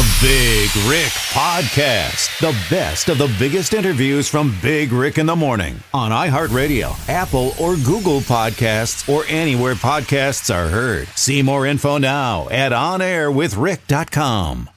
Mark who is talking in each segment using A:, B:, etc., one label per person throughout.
A: The Big Rick Podcast. The best of the biggest interviews from Big Rick in the Morning on iHeartRadio, Apple, or Google Podcasts, or anywhere podcasts are heard. See more info now at onairwithrick.com.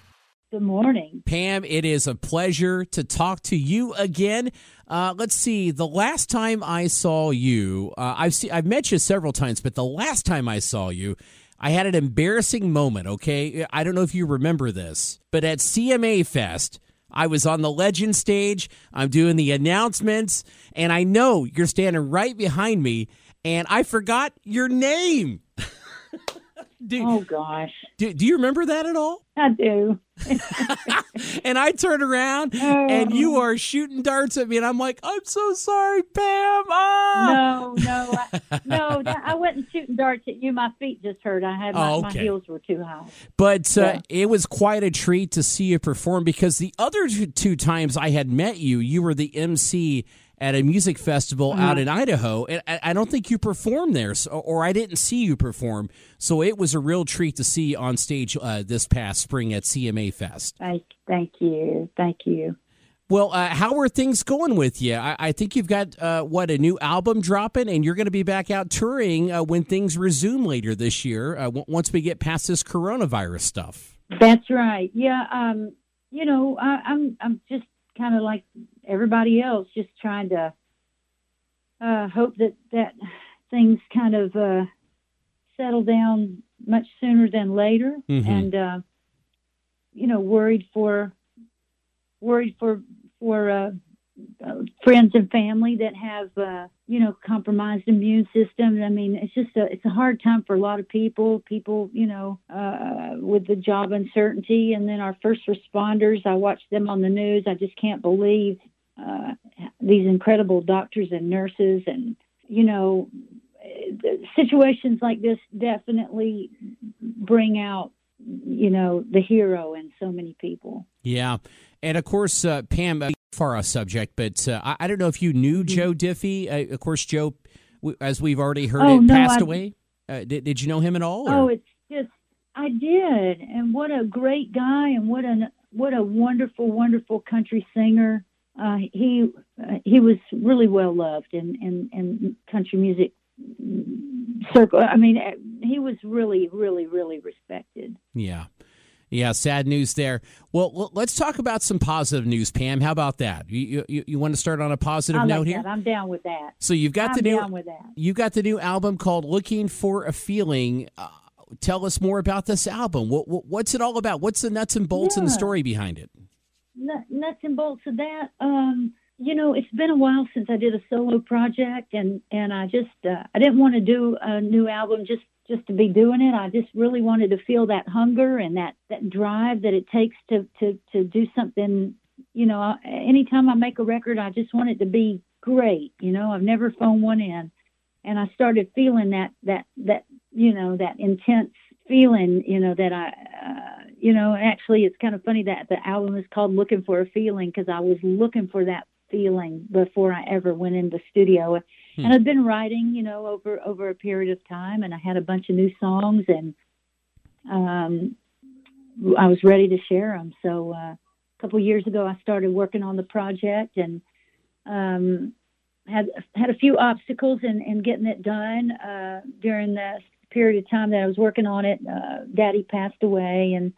B: Good morning.
C: Pam, it is a pleasure to talk to you again. Uh, let's see. The last time I saw you, uh, I've see, I've met you several times, but the last time I saw you, I had an embarrassing moment. Okay, I don't know if you remember this, but at CMA Fest, I was on the legend stage. I'm doing the announcements, and I know you're standing right behind me, and I forgot your name.
B: do, oh gosh.
C: Do, do you remember that at all?
B: I do.
C: and I turn around oh. and you are shooting darts at me, and I'm like, I'm so sorry, Pam.
B: Ah! No, no, I, no. I wasn't shooting darts at you. My feet just hurt. I had my, oh, okay. my heels were too high.
C: But uh, it was quite a treat to see you perform because the other two times I had met you, you were the MC at a music festival out in Idaho. And I, I don't think you performed there, so, or I didn't see you perform. So it was a real treat to see you on stage uh, this past spring at CMA Fest.
B: Thank, thank you, thank you.
C: Well, uh, how are things going with you? I, I think you've got uh, what a new album dropping, and you're going to be back out touring uh, when things resume later this year. Uh, w- once we get past this coronavirus stuff.
B: That's right. Yeah. Um, you know, I, I'm I'm just kind of like everybody else, just trying to uh, hope that that things kind of uh, settle down much sooner than later, mm-hmm. and uh, you know, worried for worried for for uh, uh, friends and family that have uh, you know compromised immune systems. I mean, it's just a it's a hard time for a lot of people. People, you know, uh, with the job uncertainty, and then our first responders. I watch them on the news. I just can't believe uh, these incredible doctors and nurses, and you know, situations like this definitely bring out you know the hero in so many people.
C: Yeah, and of course, uh, Pam, uh, far off subject, but uh, I, I, don't know if you knew mm-hmm. Joe Diffie. Uh, of course, Joe, as we've already heard, oh, it no, passed I, away. Uh, did, did you know him at all?
B: Or? Oh, it's just I did, and what a great guy, and what a what a wonderful, wonderful country singer. Uh, he uh, he was really well loved in, in, in country music circle. I mean, he was really, really, really respected.
C: Yeah. Yeah, sad news there. Well, let's talk about some positive news, Pam. How about that? You you, you want to start on a positive
B: like
C: note here?
B: I'm down with that.
C: So you've got
B: I'm
C: the new
B: down with that.
C: You got the new album called "Looking for a Feeling." Uh, tell us more about this album. What, what, what's it all about? What's the nuts and bolts yeah. and the story behind it?
B: Nuts and bolts of that. Um, you know, it's been a while since I did a solo project, and and I just uh, I didn't want to do a new album just just to be doing it. I just really wanted to feel that hunger and that that drive that it takes to to to do something. You know, anytime I make a record, I just want it to be great. You know, I've never phoned one in, and I started feeling that that that you know that intense feeling. You know that I. Uh, you know, actually, it's kind of funny that the album is called "Looking for a Feeling" because I was looking for that feeling before I ever went in the studio Hmm. And I've been writing, you know, over over a period of time, and I had a bunch of new songs, and um, I was ready to share them. So uh, a couple of years ago, I started working on the project, and um, had had a few obstacles in, in getting it done uh, during the period of time that I was working on it. Uh, Daddy passed away, and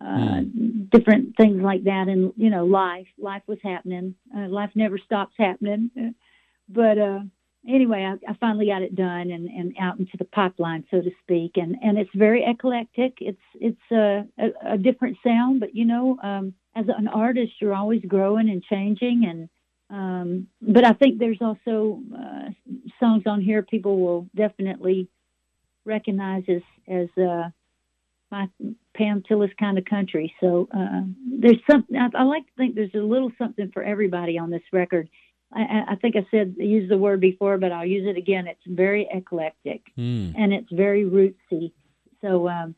B: uh, mm. different things like that. And you know, life life was happening. Uh, life never stops happening but uh, anyway, I, I, finally got it done and, and out into the pipeline, so to speak. And and it's very eclectic. It's it's a, a, a different sound, but you know, um, as an artist, you're always growing and changing. And um, but I think there's also uh, songs on here people will definitely recognize as as uh, my Pam Tillis kind of country. So uh, there's something I, I like to think there's a little something for everybody on this record I, I think I said use the word before, but I'll use it again. It's very eclectic mm. and it's very rootsy. So um,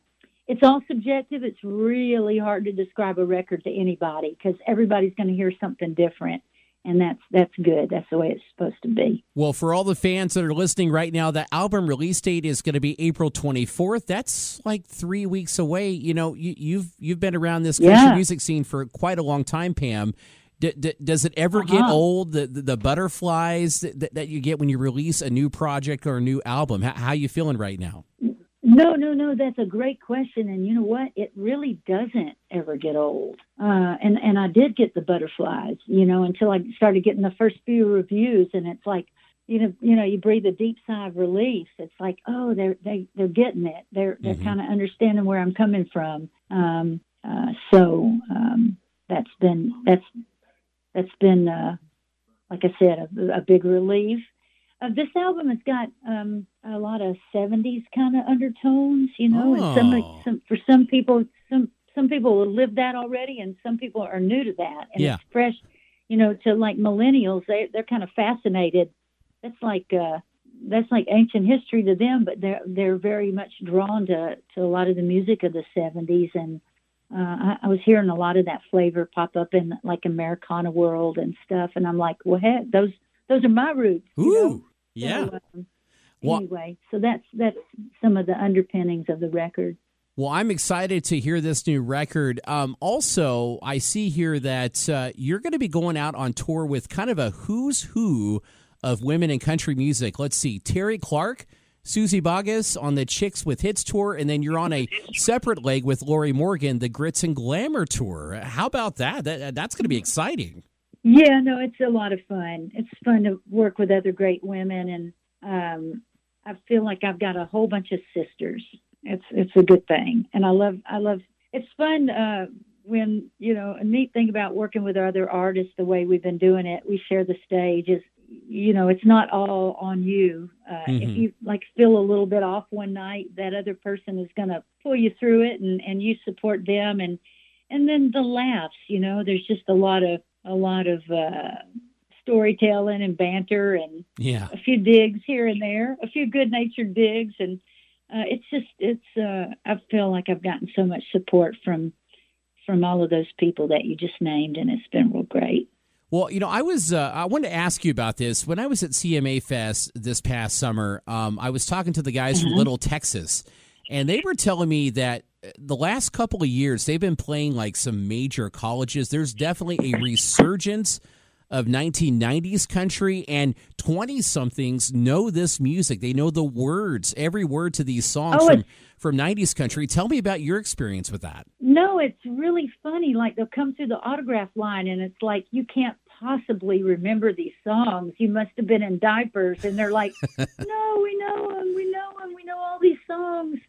B: it's all subjective. It's really hard to describe a record to anybody because everybody's going to hear something different. And that's that's good. That's the way it's supposed to be.
C: Well, for all the fans that are listening right now, the album release date is going to be April 24th. That's like three weeks away. You know, you, you've you've been around this country
B: Yeah.
C: music scene for quite a long time, Pam. D- d- does it ever get
B: Uh-huh.
C: old? The, the the butterflies that, that you get when you release a new project or a new album. How, how you feeling right now?
B: No, no, no. That's a great question, and you know what? It really doesn't ever get old. Uh, and and I did get the butterflies, you know, until I started getting the first few reviews, and it's like, you know, you know, you breathe a deep sigh of relief. It's like, oh, they're they they're getting it. They're they're
C: Mhm.
B: kind of understanding where I'm coming from. Um, uh, so um, that's been that's that's been uh, like I said, a, a big relief. Uh, this album has got um, a lot of '70s kind of undertones, you know, and some,
C: Oh.
B: some for some people, some some people will live that already, and some people are new to that, and
C: Yeah.
B: it's fresh, you know, to like millennials. They they're kind of fascinated. That's like uh, that's like ancient history to them, but they're they're very much drawn to to a lot of the music of the '70s, and uh, I, I was hearing a lot of that flavor pop up in like Americana world and stuff, and I'm like, well, heck, those those are my roots. you know?
C: Yeah.
B: So, um,
C: Well-
B: anyway, so that's that's some of the underpinnings of the record.
C: Well, I'm excited to hear this new record. Um, also, I see here that uh, you're going to be going out on tour with kind of a who's who of women in country music. Let's see, Terri Clark, Suzy Bogguss on the Chicks with Hits tour, and then you're on a separate leg with Lorrie Morgan, the Grits and Glamour tour. How about that? that that's going to be exciting.
B: Yeah, no, it's a lot of fun. It's fun to work with other great women, and um, I feel like I've got a whole bunch of sisters. It's it's a good thing, and I love I love. It's fun uh, when you know a neat thing about working with other artists the way we've been doing it. We share the stage. Is you know it's not all on you. Uh, If
C: Mhm.
B: you like feel a little bit off one night, that other person is going to pull you through it, and and you support them, and and then the laughs. You know, there's just a lot of a lot of uh, storytelling and banter and
C: Yeah.
B: a few digs here and there, a few good natured digs, and uh, it's just it's. Uh, I feel like I've gotten so much support from from all of those people that you just named, and it's been real great.
C: Well, you know, I was uh, I wanted to ask you about this when I was at CMA Fest this past summer. Um, I was talking to the guys from Little Texas, and they were telling me that the last couple of years they've been playing like some major colleges. There's definitely a resurgence of 1990s country, and 20 somethings know this music. They know the words, every word to these songs
B: Oh,
C: from from 90s country. Tell me about your experience with that.
B: No, it's really funny. Like they'll come through the autograph line, and it's like you can't possibly remember these songs. You must have been in diapers, and they're like, "No, we know them. We know them. We know all these songs."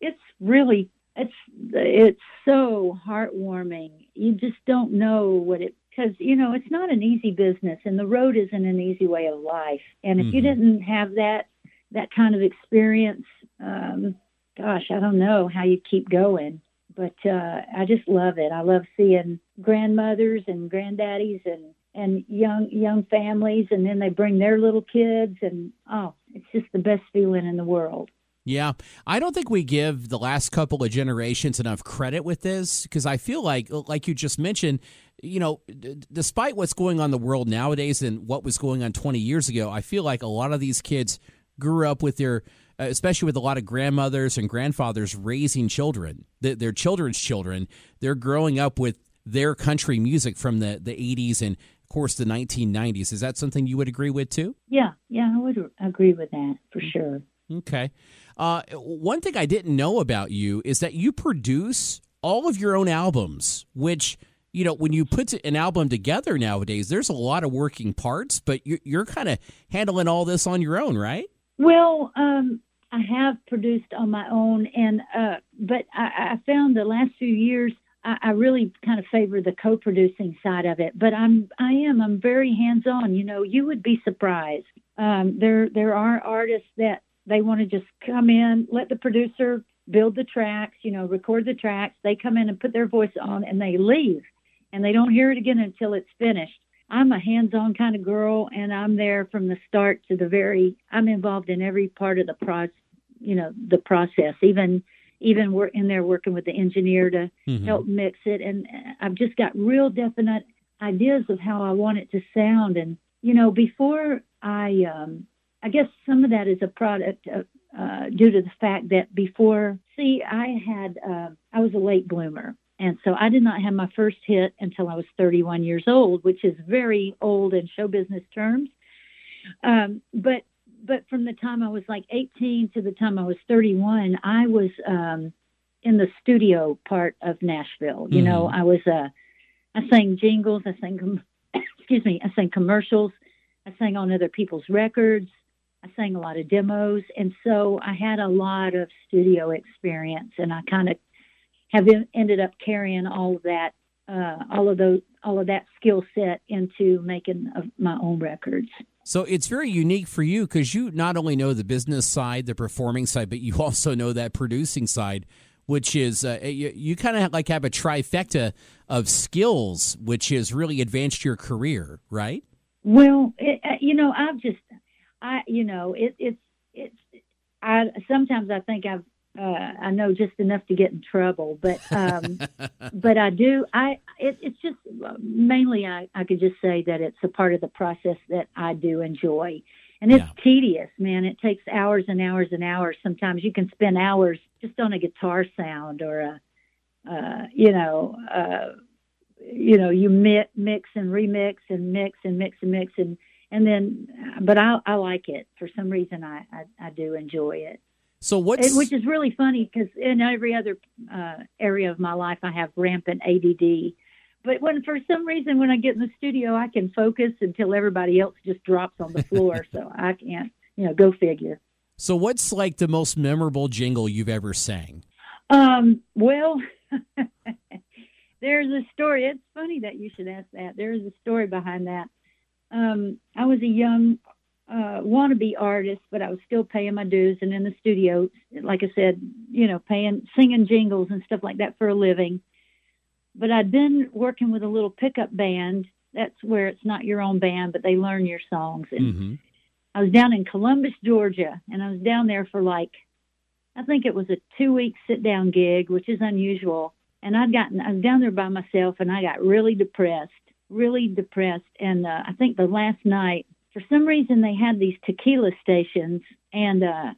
B: It's really, it's it's so heartwarming. You just don't know what it because you know it's not an easy business, and the road isn't an easy way of life. And if you
C: Mhm.
B: didn't have that that kind of experience, um, gosh, I don't know how you keep going but uh, I just love it. I love seeing grandmothers and granddaddies and and young young families, and then they bring their little kids, and oh, it's just the best feeling in the world.
C: Yeah, I don't think we give the last couple of generations enough credit with this because I feel like, like you just mentioned, you know, d- despite what's going on in the world nowadays and what was going on 20 years ago, I feel like a lot of these kids grew up with their, uh, especially with a lot of grandmothers and grandfathers raising children, th- their children's children. They're growing up with their country music from the, the 80s and, of course, the 1990s. Is that something you would agree with too?
B: Yeah, yeah, I would agree with that for sure.
C: Okay. Uh, one thing I didn't know about you is that you produce all of your own albums, which, you know, when you put an album together nowadays, there's a lot of working parts, but you're, you're kind of handling all this on your own, right?
B: Well, um, I have produced on my own, and uh, but I, I found the last few years I, I really kind of favor the co-producing side of it. But I'm I am I'm very hands-on. You know, you would be surprised. Um, there there are artists that they want to just come in, let the producer build the tracks, you know, record the tracks. They come in and put their voice on, and they leave, and they don't hear it again until it's finished. I'm a hands-on kind of girl, and I'm there from the start to the very. I'm involved in every part of the pro, you know, the process. Even even we're in there working with the engineer to
C: Mhm.
B: help mix it, and I've just got real definite ideas of how I want it to sound. And you know, before I, um, I guess some of that is a product of, uh, due to the fact that before, see, I had, uh, I was a late bloomer. And so I did not have my first hit until I was 31 years old, which is very old in show business terms. Um, but but from the time I was like 18 to the time I was 31, I was um, in the studio part of Nashville. You mm-hmm. know, I was uh, I sang jingles, I sang com- excuse me, I sang commercials, I sang on other people's records. I sang a lot of demos, and so I had a lot of studio experience, and I kind of have ended up carrying all of that, uh, all of those, all of that skill set into making my own records.
C: So it's very unique for you because you not only know the business side, the performing side, but you also know that producing side, which is uh, you, you kind of like have a trifecta of skills, which has really advanced your career, right?
B: Well, it, uh, you know, I've just, I, you know, it, it's, it's, I sometimes I think I've uh, I know just enough to get in trouble, but um, but I do. I it, it's just mainly I, I could just say that it's a part of the process that I do enjoy, and it's yeah. tedious, man. It takes hours and hours and hours. Sometimes you can spend hours just on a guitar sound or a, uh, you know, uh, you know, you mix, mix and remix and mix and mix and mix and and then, but I I like it for some reason. I I, I do enjoy it.
C: So what?
B: which is really funny because in every other uh, area of my life I have rampant ADD, but when for some reason when I get in the studio I can focus until everybody else just drops on the floor, so I can't. You know, go figure.
C: So what's like the most memorable jingle you've ever sang?
B: Um, well, there's a story. It's funny that you should ask that. There is a story behind that. Um, I was a young uh, wannabe artist, but I was still paying my dues and in the studio, like I said, you know, paying, singing jingles and stuff like that for a living. But I'd been working with a little pickup band. That's where it's not your own band, but they learn your songs. And mm-hmm. I was down in Columbus, Georgia, and I was down there for like, I think it was a two week sit down gig, which is unusual. And I'd gotten, I was down there by myself and I got really depressed, really depressed. And uh, I think the last night, for some reason they had these tequila stations. And uh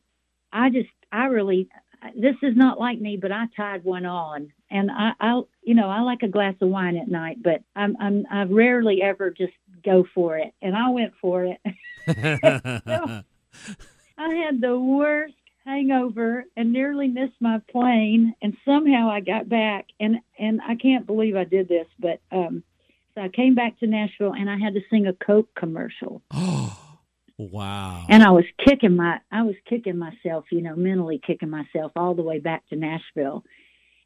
B: I just I really this is not like me but I tied one on. And I I you know I like a glass of wine at night but I'm I'm I rarely ever just go for it. And I went for it. so, I had the worst hangover and nearly missed my plane. And somehow I got back. And and I can't believe I did this but um so I came back to Nashville and I had to sing a Coke commercial.
C: Oh, wow.
B: And I was kicking my I was kicking myself, you know, mentally kicking myself all the way back to Nashville.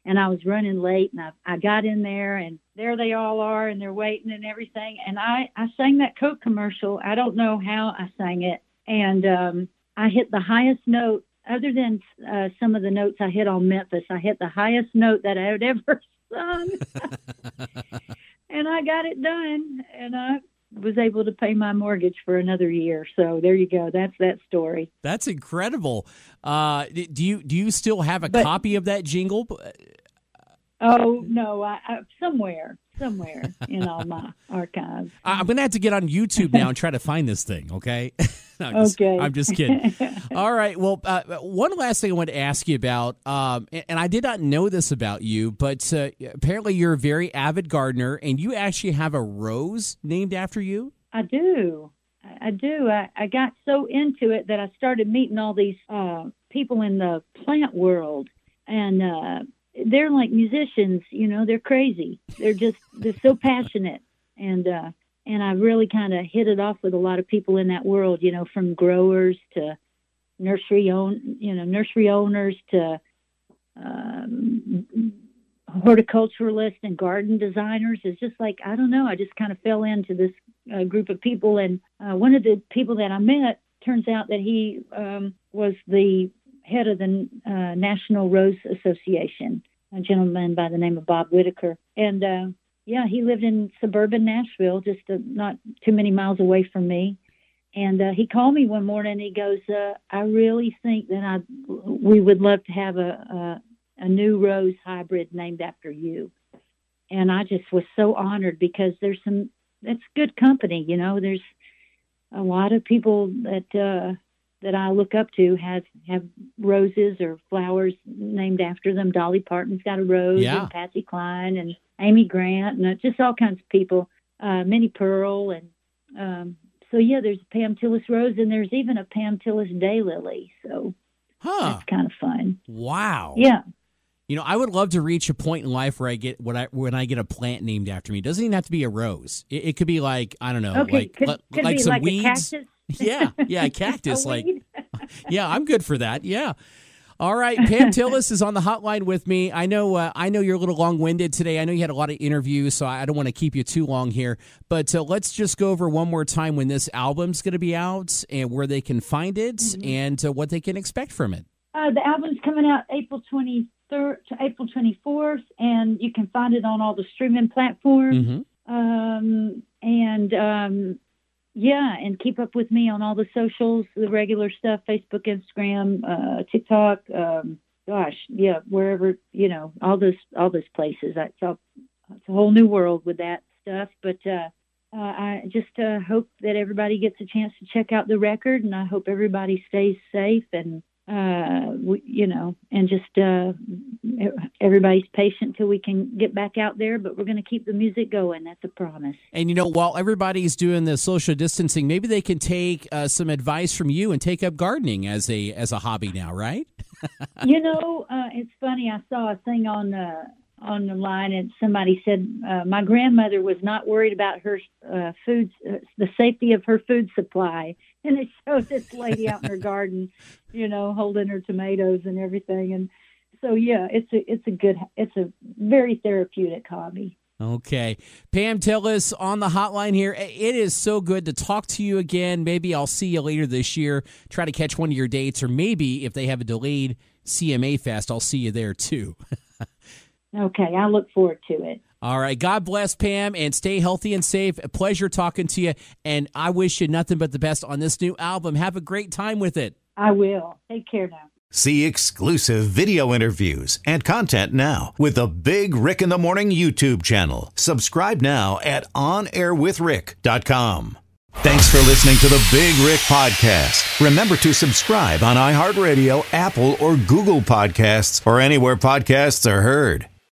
B: And I was running late and I I got in there and there they all are and they're waiting and everything and I I sang that Coke commercial. I don't know how I sang it and um I hit the highest note other than uh, some of the notes I hit on Memphis. I hit the highest note that I had ever sung. and I got it done, and I was able to pay my mortgage for another year. So there you go. That's that story.
C: That's incredible. Uh, do you do you still have a but, copy of that jingle?
B: Oh no, I, I somewhere somewhere in all my archives.
C: I'm going to have to get on YouTube now and try to find this thing, okay? I'm just,
B: okay.
C: I'm just kidding. all right. Well, uh, one last thing I want to ask you about, um, and I did not know this about you, but uh, apparently you're a very avid gardener and you actually have a rose named after you.
B: I do. I do. I, I got so into it that I started meeting all these uh, people in the plant world. And uh, they're like musicians, you know, they're crazy. They're just they're so passionate and uh and I really kind of hit it off with a lot of people in that world, you know, from growers to nursery own, you know, nursery owners to um, horticulturalists and garden designers. It's just like I don't know. I just kind of fell into this uh, group of people, and uh, one of the people that I met turns out that he um, was the head of the uh, National Rose Association, a gentleman by the name of Bob Whitaker. And uh, yeah, he lived in suburban Nashville, just uh, not too many miles away from me. And uh, he called me one morning. he goes, uh, "I really think that I we would love to have a, a a new rose hybrid named after you." and I just was so honored because there's some it's good company. You know, there's a lot of people that uh, that I look up to have have roses or flowers named after them. Dolly Parton's got a rose,
C: Yeah.
B: and Patsy Cline, and Amy Grant, and uh, just all kinds of people. Uh, Minnie Pearl, and um, so yeah, there's a Pam Tillis rose, and there's even a Pam Tillis daylily. So
C: Huh.
B: that's kind of fun.
C: Wow.
B: Yeah.
C: You know, I would love to reach a point in life where I get when I when I get a plant named after me. It doesn't even have to be a rose. It, it could be like I don't know,
B: Okay.
C: like
B: could,
C: li-
B: could
C: like some
B: like
C: weeds. Yeah, yeah, cactus. Like yeah, I'm good for that. Yeah. All right, Pam Tillis is on the hotline with me. I know uh, I know you're a little long-winded today. I know you had a lot of interviews, so I don't want to keep you too long here. But uh, let's just go over one more time when this album's going to be out and where they can find it
B: Mm-hmm.
C: and uh, what they can expect from it.
B: Uh, the album's coming out April 23rd to April 24th, and you can find it on all the streaming platforms.
C: Mm-hmm.
B: Um, and um, yeah, and keep up with me on all the socials, the regular stuff Facebook, Instagram, uh, TikTok. Um, gosh, yeah, wherever, you know, all those, all those places. It's a, it's a whole new world with that stuff. But uh, uh, I just uh, hope that everybody gets a chance to check out the record, and I hope everybody stays safe and uh, we, you know, and just uh, everybody's patient till we can get back out there. But we're going to keep the music going. That's a promise.
C: And you know, while everybody's doing the social distancing, maybe they can take uh, some advice from you and take up gardening as a as a hobby now, right?
B: you know, uh, it's funny. I saw a thing on uh, on the line, and somebody said uh, my grandmother was not worried about her uh, food, uh, the safety of her food supply, and it showed this lady out in her garden, you know, holding her tomatoes and everything, and so yeah, it's a it's a good it's a very therapeutic hobby.
C: Okay. Pam Tillis on the hotline here. It is so good to talk to you again. Maybe I'll see you later this year. Try to catch one of your dates, or maybe if they have a delayed CMA Fest, I'll see you there too.
B: Okay, I look forward to it.
C: All right. God bless, Pam, and stay healthy and safe. A pleasure talking to you. And I wish you nothing but the best on this new album. Have a great time with it.
B: I will. Take care now.
A: See exclusive video interviews and content now with the Big Rick in the Morning YouTube channel. Subscribe now at onairwithrick.com. Thanks for listening to the Big Rick Podcast. Remember to subscribe on iHeartRadio, Apple, or Google Podcasts, or anywhere podcasts are heard.